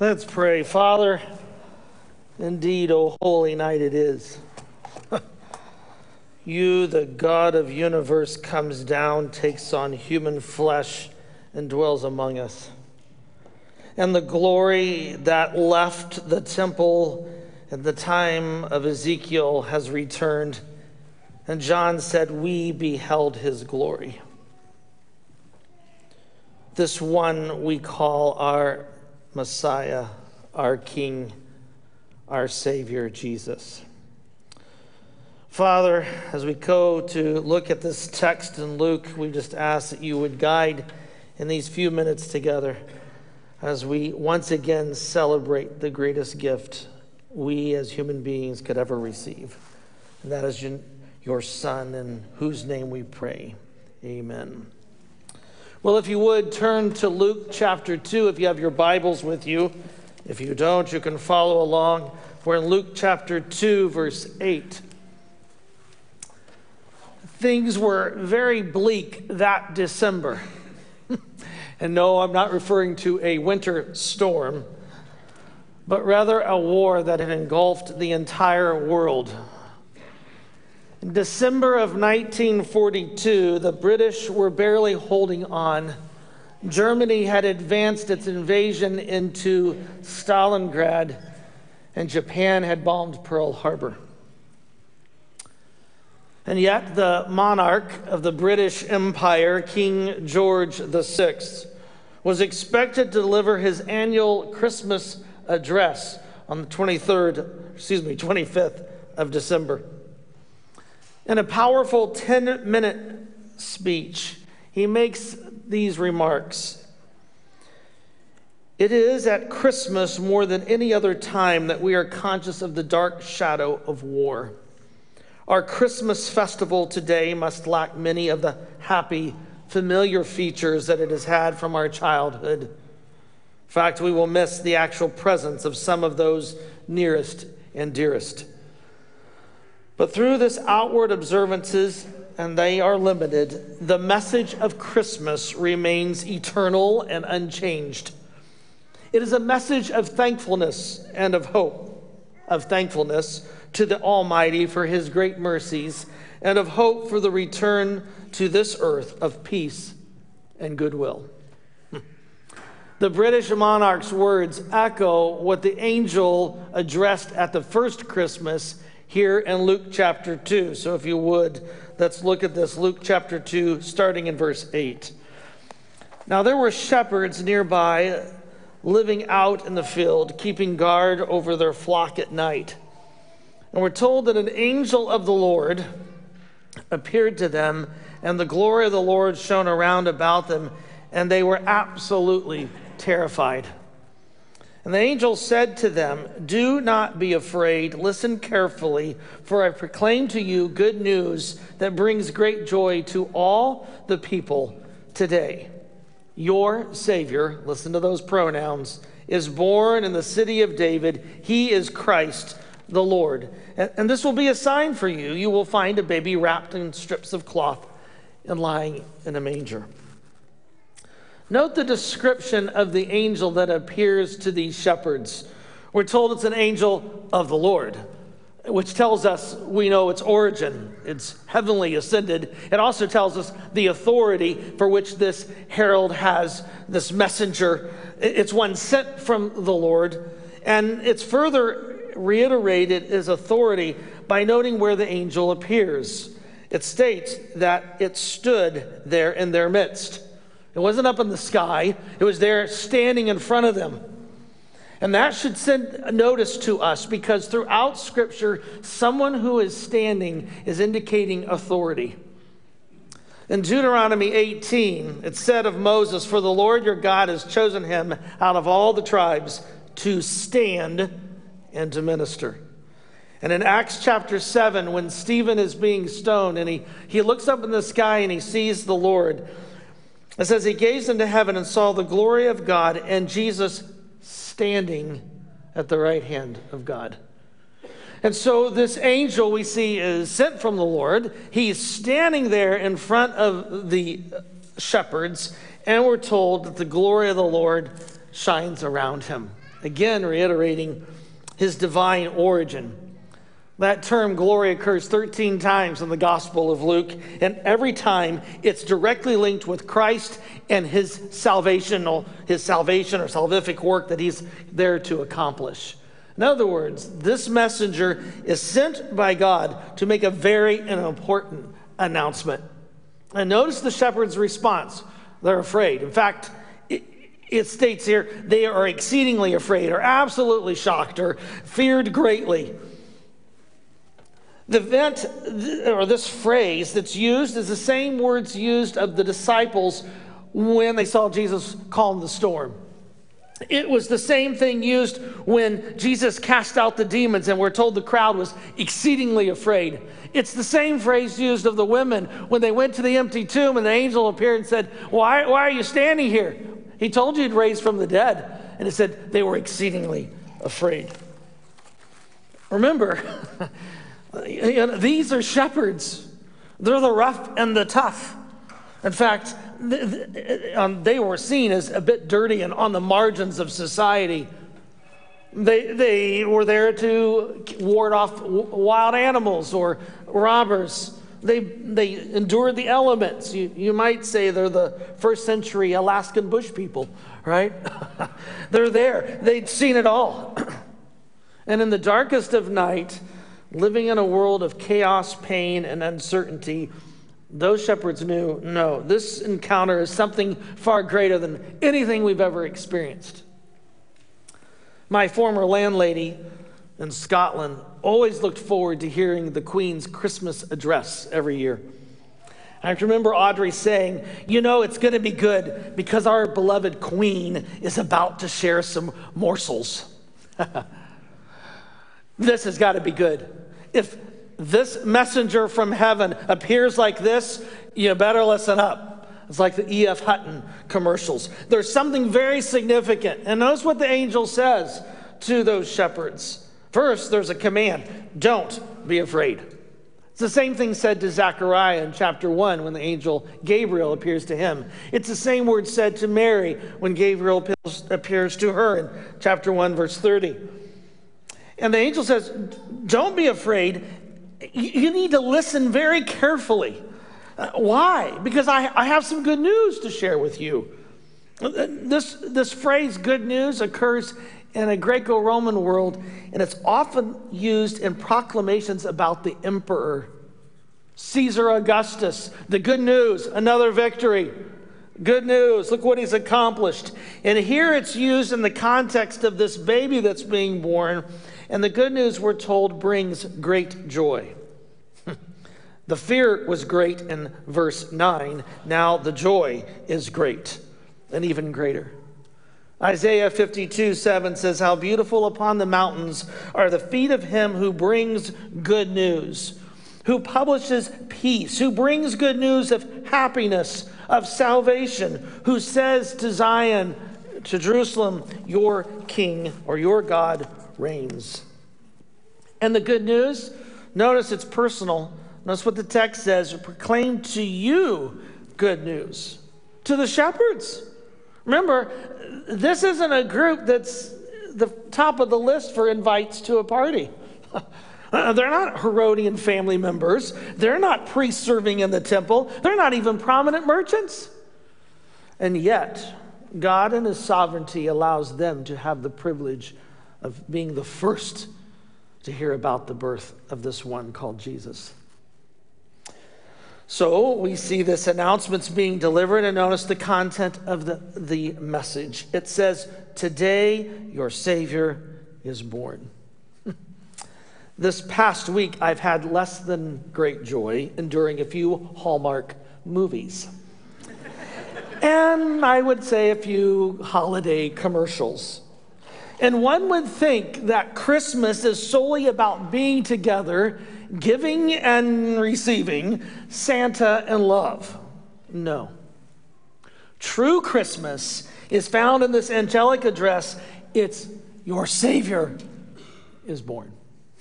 Let's pray. Father, indeed, O holy night it is. you, the God of universe, comes down, takes on human flesh, and dwells among us. And the glory that left the temple at the time of Ezekiel has returned. And John said, We beheld his glory. This one we call our Messiah, our King, our Savior, Jesus. Father, as we go to look at this text in Luke, we just ask that you would guide in these few minutes together as we once again celebrate the greatest gift we as human beings could ever receive. And that is your Son, in whose name we pray. Amen. Well, if you would turn to Luke chapter 2, if you have your Bibles with you. If you don't, you can follow along. We're in Luke chapter 2, verse 8. Things were very bleak that December. and no, I'm not referring to a winter storm, but rather a war that had engulfed the entire world. In December of 1942, the British were barely holding on. Germany had advanced its invasion into Stalingrad, and Japan had bombed Pearl Harbor. And yet, the monarch of the British Empire, King George VI, was expected to deliver his annual Christmas address on the 23rd, excuse me, 25th of December. In a powerful 10 minute speech, he makes these remarks. It is at Christmas more than any other time that we are conscious of the dark shadow of war. Our Christmas festival today must lack many of the happy, familiar features that it has had from our childhood. In fact, we will miss the actual presence of some of those nearest and dearest. But through this outward observances, and they are limited, the message of Christmas remains eternal and unchanged. It is a message of thankfulness and of hope, of thankfulness to the Almighty for his great mercies, and of hope for the return to this earth of peace and goodwill. The British monarch's words echo what the angel addressed at the first Christmas here in Luke chapter 2. So if you would, let's look at this Luke chapter 2, starting in verse 8. Now there were shepherds nearby living out in the field, keeping guard over their flock at night. And we're told that an angel of the Lord appeared to them, and the glory of the Lord shone around about them, and they were absolutely terrified. And the angel said to them, Do not be afraid. Listen carefully, for I proclaim to you good news that brings great joy to all the people today. Your Savior, listen to those pronouns, is born in the city of David. He is Christ the Lord. And this will be a sign for you. You will find a baby wrapped in strips of cloth and lying in a manger. Note the description of the angel that appears to these shepherds. We're told it's an angel of the Lord, which tells us we know its origin. It's heavenly ascended. It also tells us the authority for which this herald has, this messenger. It's one sent from the Lord. And it's further reiterated his authority by noting where the angel appears. It states that it stood there in their midst. It wasn't up in the sky, it was there standing in front of them. And that should send notice to us because throughout Scripture, someone who is standing is indicating authority. In Deuteronomy 18, it said of Moses, For the Lord your God has chosen him out of all the tribes to stand and to minister. And in Acts chapter 7, when Stephen is being stoned and he, he looks up in the sky and he sees the Lord, it says, He gazed into heaven and saw the glory of God and Jesus standing at the right hand of God. And so this angel we see is sent from the Lord. He's standing there in front of the shepherds, and we're told that the glory of the Lord shines around him. again reiterating his divine origin. That term glory occurs 13 times in the Gospel of Luke, and every time it's directly linked with Christ and his salvational, his salvation or salvific work that he's there to accomplish. In other words, this messenger is sent by God to make a very important announcement. And notice the shepherd's response. They're afraid. In fact, it, it states here they are exceedingly afraid, or absolutely shocked, or feared greatly. The event, or this phrase that's used, is the same words used of the disciples when they saw Jesus calm the storm. It was the same thing used when Jesus cast out the demons, and we're told the crowd was exceedingly afraid. It's the same phrase used of the women when they went to the empty tomb and the angel appeared and said, Why, why are you standing here? He told you he'd raised from the dead. And it said they were exceedingly afraid. Remember, these are shepherds. They're the rough and the tough. In fact, um, they were seen as a bit dirty and on the margins of society. They, they were there to ward off wild animals or robbers. They, they endured the elements. You, you might say they're the first century Alaskan bush people, right? they're there. They'd seen it all. and in the darkest of night, living in a world of chaos, pain, and uncertainty, those shepherds knew no, this encounter is something far greater than anything we've ever experienced. My former landlady in Scotland always looked forward to hearing the Queen's Christmas address every year. I remember Audrey saying, You know, it's going to be good because our beloved Queen is about to share some morsels. this has got to be good. If this messenger from heaven appears like this, you better listen up. It's like the E.F. Hutton commercials. There's something very significant. And notice what the angel says to those shepherds. First, there's a command don't be afraid. It's the same thing said to Zechariah in chapter 1 when the angel Gabriel appears to him. It's the same word said to Mary when Gabriel appears to her in chapter 1, verse 30. And the angel says, Don't be afraid. You need to listen very carefully. Uh, why? Because I, I have some good news to share with you. This, this phrase, good news, occurs in a Greco Roman world, and it's often used in proclamations about the emperor. Caesar Augustus, the good news, another victory. Good news, look what he's accomplished. And here it's used in the context of this baby that's being born and the good news, we're told, brings great joy. the fear was great in verse 9. Now the joy is great and even greater. Isaiah 52 7 says, How beautiful upon the mountains are the feet of him who brings good news, who publishes peace, who brings good news of happiness, of salvation, who says to Zion, to Jerusalem, Your king or your God reigns. And the good news, notice it's personal. Notice what the text says proclaim to you good news, to the shepherds. Remember, this isn't a group that's the top of the list for invites to a party. They're not Herodian family members. They're not priests serving in the temple. They're not even prominent merchants. And yet, God in His sovereignty allows them to have the privilege of being the first to hear about the birth of this one called Jesus. So we see this announcement's being delivered, and notice the content of the, the message. It says, Today your Savior is born. this past week, I've had less than great joy enduring a few Hallmark movies. and I would say a few holiday commercials. And one would think that Christmas is solely about being together, giving and receiving, Santa and love. No. True Christmas is found in this angelic address. It's your Savior is born.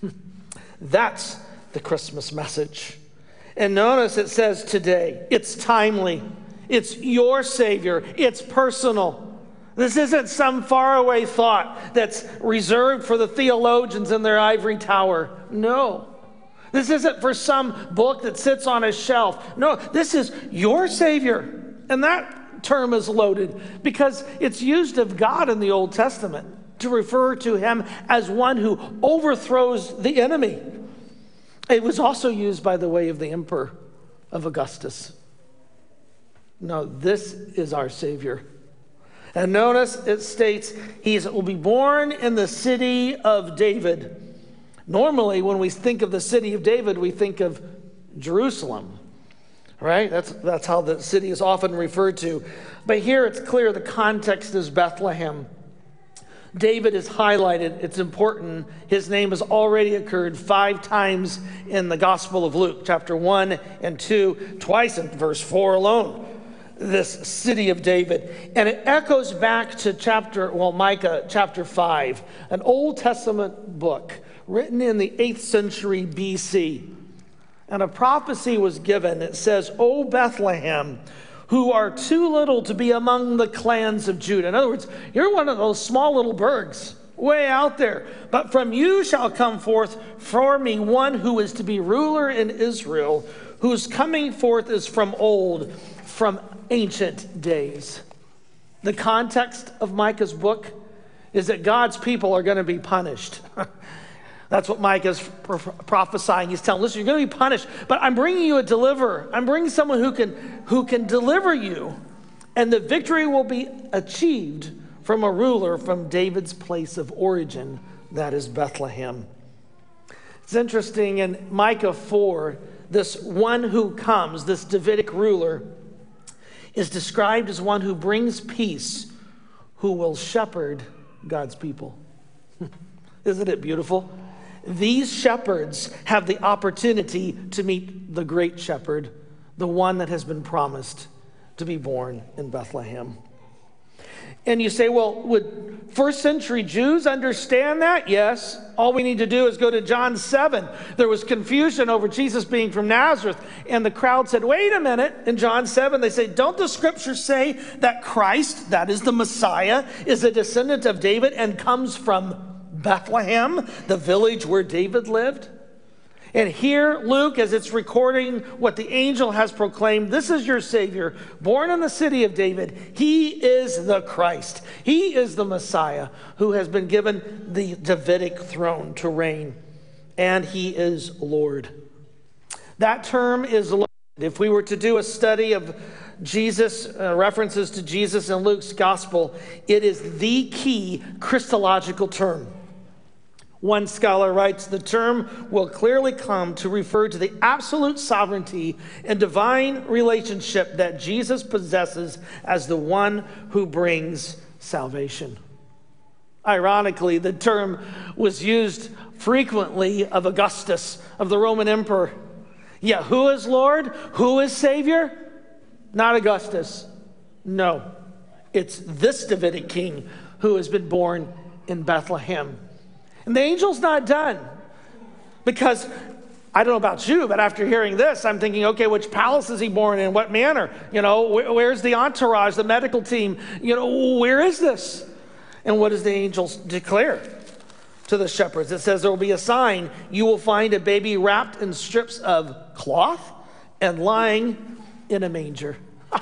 That's the Christmas message. And notice it says today, it's timely, it's your Savior, it's personal. This isn't some faraway thought that's reserved for the theologians in their ivory tower. No. This isn't for some book that sits on a shelf. No, this is your Savior. And that term is loaded because it's used of God in the Old Testament to refer to him as one who overthrows the enemy. It was also used, by the way, of the emperor of Augustus. No, this is our Savior. And notice it states he will be born in the city of David. Normally, when we think of the city of David, we think of Jerusalem, right? That's, that's how the city is often referred to. But here it's clear the context is Bethlehem. David is highlighted. It's important. His name has already occurred five times in the Gospel of Luke, chapter 1 and 2, twice in verse 4 alone. This city of David. And it echoes back to chapter, well, Micah chapter 5, an Old Testament book written in the 8th century BC. And a prophecy was given. It says, O Bethlehem, who are too little to be among the clans of Judah. In other words, you're one of those small little bergs way out there. But from you shall come forth for me one who is to be ruler in Israel, whose coming forth is from old, from ancient days. The context of Micah's book is that God's people are going to be punished. That's what Micah is prophesying. He's telling, listen, you're going to be punished, but I'm bringing you a deliverer. I'm bringing someone who can, who can deliver you, and the victory will be achieved from a ruler from David's place of origin, that is Bethlehem. It's interesting in Micah 4, this one who comes, this Davidic ruler, is described as one who brings peace, who will shepherd God's people. Isn't it beautiful? These shepherds have the opportunity to meet the great shepherd, the one that has been promised to be born in Bethlehem. And you say, well, would first century Jews understand that? Yes. All we need to do is go to John 7. There was confusion over Jesus being from Nazareth, and the crowd said, wait a minute. In John 7, they say, don't the scriptures say that Christ, that is the Messiah, is a descendant of David and comes from Bethlehem, the village where David lived. And here, Luke, as it's recording what the angel has proclaimed, this is your Savior, born in the city of David. He is the Christ. He is the Messiah who has been given the Davidic throne to reign. And he is Lord. That term is Lord. If we were to do a study of Jesus, uh, references to Jesus in Luke's gospel, it is the key Christological term. One scholar writes the term will clearly come to refer to the absolute sovereignty and divine relationship that Jesus possesses as the one who brings salvation. Ironically, the term was used frequently of Augustus, of the Roman emperor. Yeah, who is Lord? Who is Savior? Not Augustus. No, it's this Davidic king who has been born in Bethlehem. And the angel's not done because I don't know about you, but after hearing this, I'm thinking, okay, which palace is he born in? What manner? You know, where's the entourage, the medical team? You know, where is this? And what does the angel declare to the shepherds? It says there will be a sign. You will find a baby wrapped in strips of cloth and lying in a manger.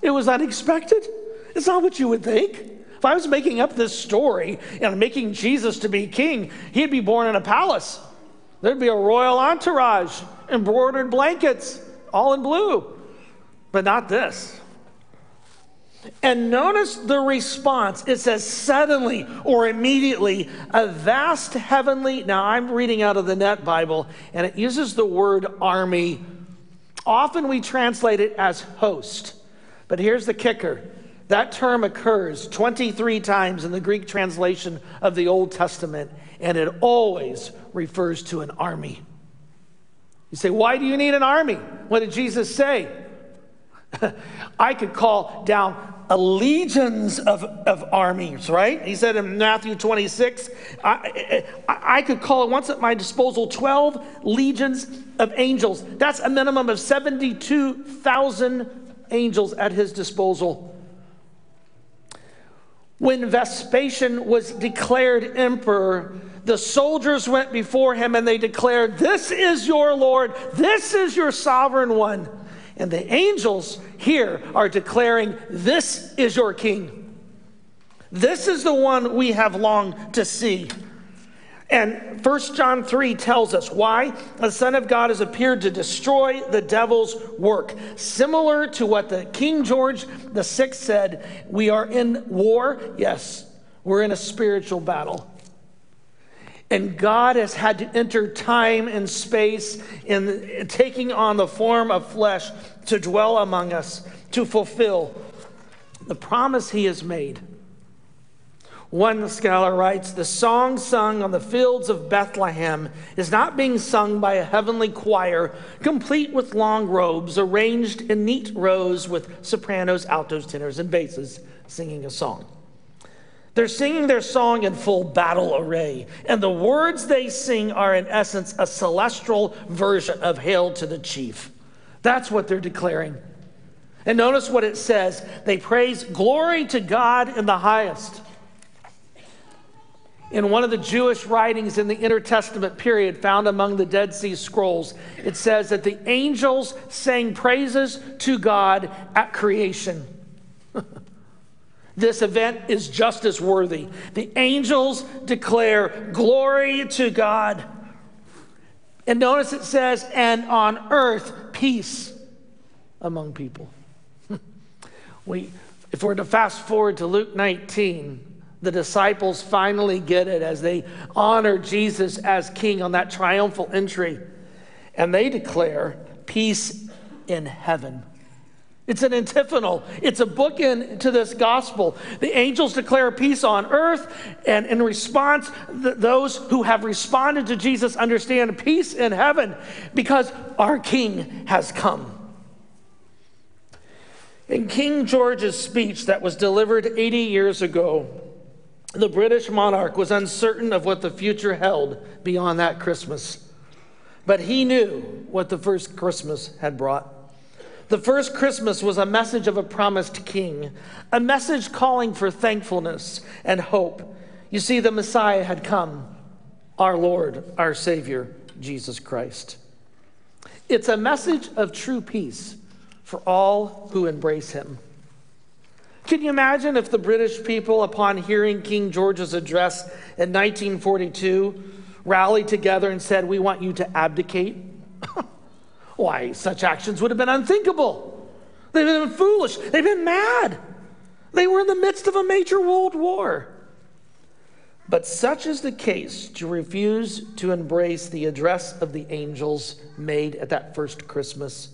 It was unexpected. It's not what you would think. If I was making up this story and making Jesus to be king, he'd be born in a palace. There'd be a royal entourage, embroidered blankets, all in blue. But not this. And notice the response. It says, suddenly or immediately, a vast heavenly. Now, I'm reading out of the Net Bible, and it uses the word army. Often we translate it as host. But here's the kicker that term occurs 23 times in the Greek translation of the Old Testament, and it always refers to an army. You say, why do you need an army? What did Jesus say? I could call down legions of, of armies, right? He said in Matthew 26, I, I, I could call once at my disposal 12 legions of angels. That's a minimum of 72,000 angels at his disposal When Vespasian was declared emperor, the soldiers went before him and they declared, This is your Lord, this is your sovereign one. And the angels here are declaring, This is your king. This is the one we have longed to see. And 1 John 3 tells us why the Son of God has appeared to destroy the devil's work. Similar to what the King George VI said, we are in war. Yes, we're in a spiritual battle. And God has had to enter time and space in taking on the form of flesh to dwell among us, to fulfill the promise he has made. One scholar writes The song sung on the fields of Bethlehem is not being sung by a heavenly choir, complete with long robes, arranged in neat rows with sopranos, altos, tenors, and basses singing a song. They're singing their song in full battle array, and the words they sing are, in essence, a celestial version of Hail to the Chief. That's what they're declaring. And notice what it says they praise glory to God in the highest in one of the Jewish writings in the Intertestament period found among the Dead Sea Scrolls, it says that the angels sang praises to God at creation. this event is just as worthy. The angels declare glory to God. And notice it says, and on earth, peace among people. we, if we're to fast forward to Luke 19, the disciples finally get it as they honor Jesus as king on that triumphal entry. And they declare peace in heaven. It's an antiphonal. It's a bookend to this gospel. The angels declare peace on earth, and in response, th- those who have responded to Jesus understand peace in heaven because our King has come. In King George's speech that was delivered 80 years ago, the British monarch was uncertain of what the future held beyond that Christmas. But he knew what the first Christmas had brought. The first Christmas was a message of a promised king, a message calling for thankfulness and hope. You see, the Messiah had come, our Lord, our Savior, Jesus Christ. It's a message of true peace for all who embrace him. Can you imagine if the British people, upon hearing King George's address in 1942, rallied together and said, We want you to abdicate? Why, such actions would have been unthinkable. They've been foolish. They've been mad. They were in the midst of a major world war. But such is the case to refuse to embrace the address of the angels made at that first Christmas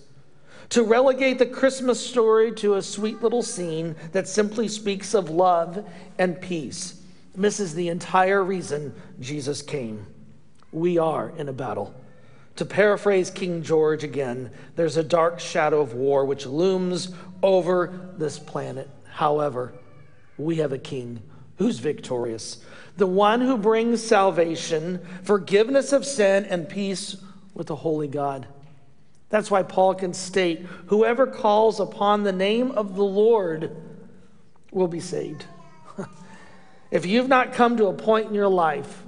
to relegate the Christmas story to a sweet little scene that simply speaks of love and peace misses the entire reason Jesus came. We are in a battle. To paraphrase King George again, there's a dark shadow of war which looms over this planet. However, we have a king who's victorious, the one who brings salvation, forgiveness of sin, and peace with the holy God. That's why Paul can state whoever calls upon the name of the Lord will be saved. if you've not come to a point in your life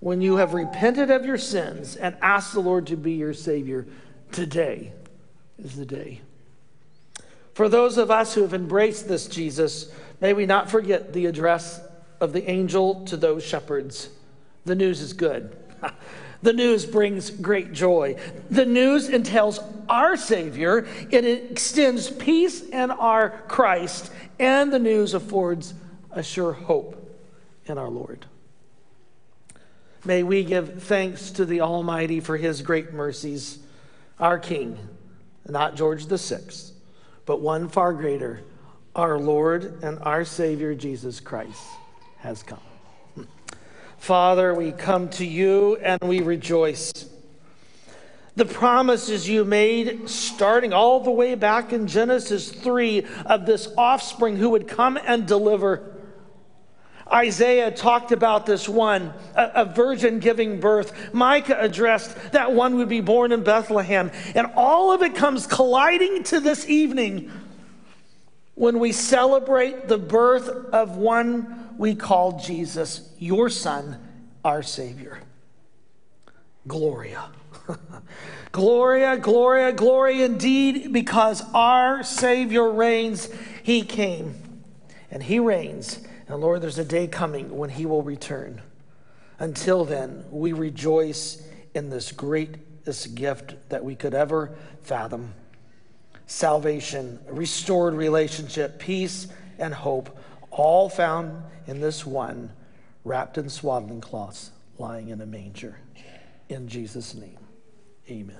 when you have repented of your sins and asked the Lord to be your Savior, today is the day. For those of us who have embraced this Jesus, may we not forget the address of the angel to those shepherds. The news is good. The news brings great joy. The news entails our Savior, it extends peace in our Christ, and the news affords a sure hope in our Lord. May we give thanks to the Almighty for his great mercies, our King, not George VI, but one far greater, our Lord and our Savior Jesus Christ has come. Father, we come to you and we rejoice. The promises you made, starting all the way back in Genesis 3, of this offspring who would come and deliver. Isaiah talked about this one, a, a, virgin giving birth. Micah addressed that one would be born in Bethlehem. And all of it comes colliding to this evening when we celebrate the birth of one we call Jesus, your Son, our Savior. Gloria. Gloria, Gloria, Gloria indeed, because our Savior reigns. He came and He reigns. And Lord, there's a day coming when He will return. Until then, we rejoice in this greatest gift that we could ever fathom salvation, restored relationship, peace, and hope, all found in this one wrapped in swaddling cloths lying in a manger. In Jesus' name, amen.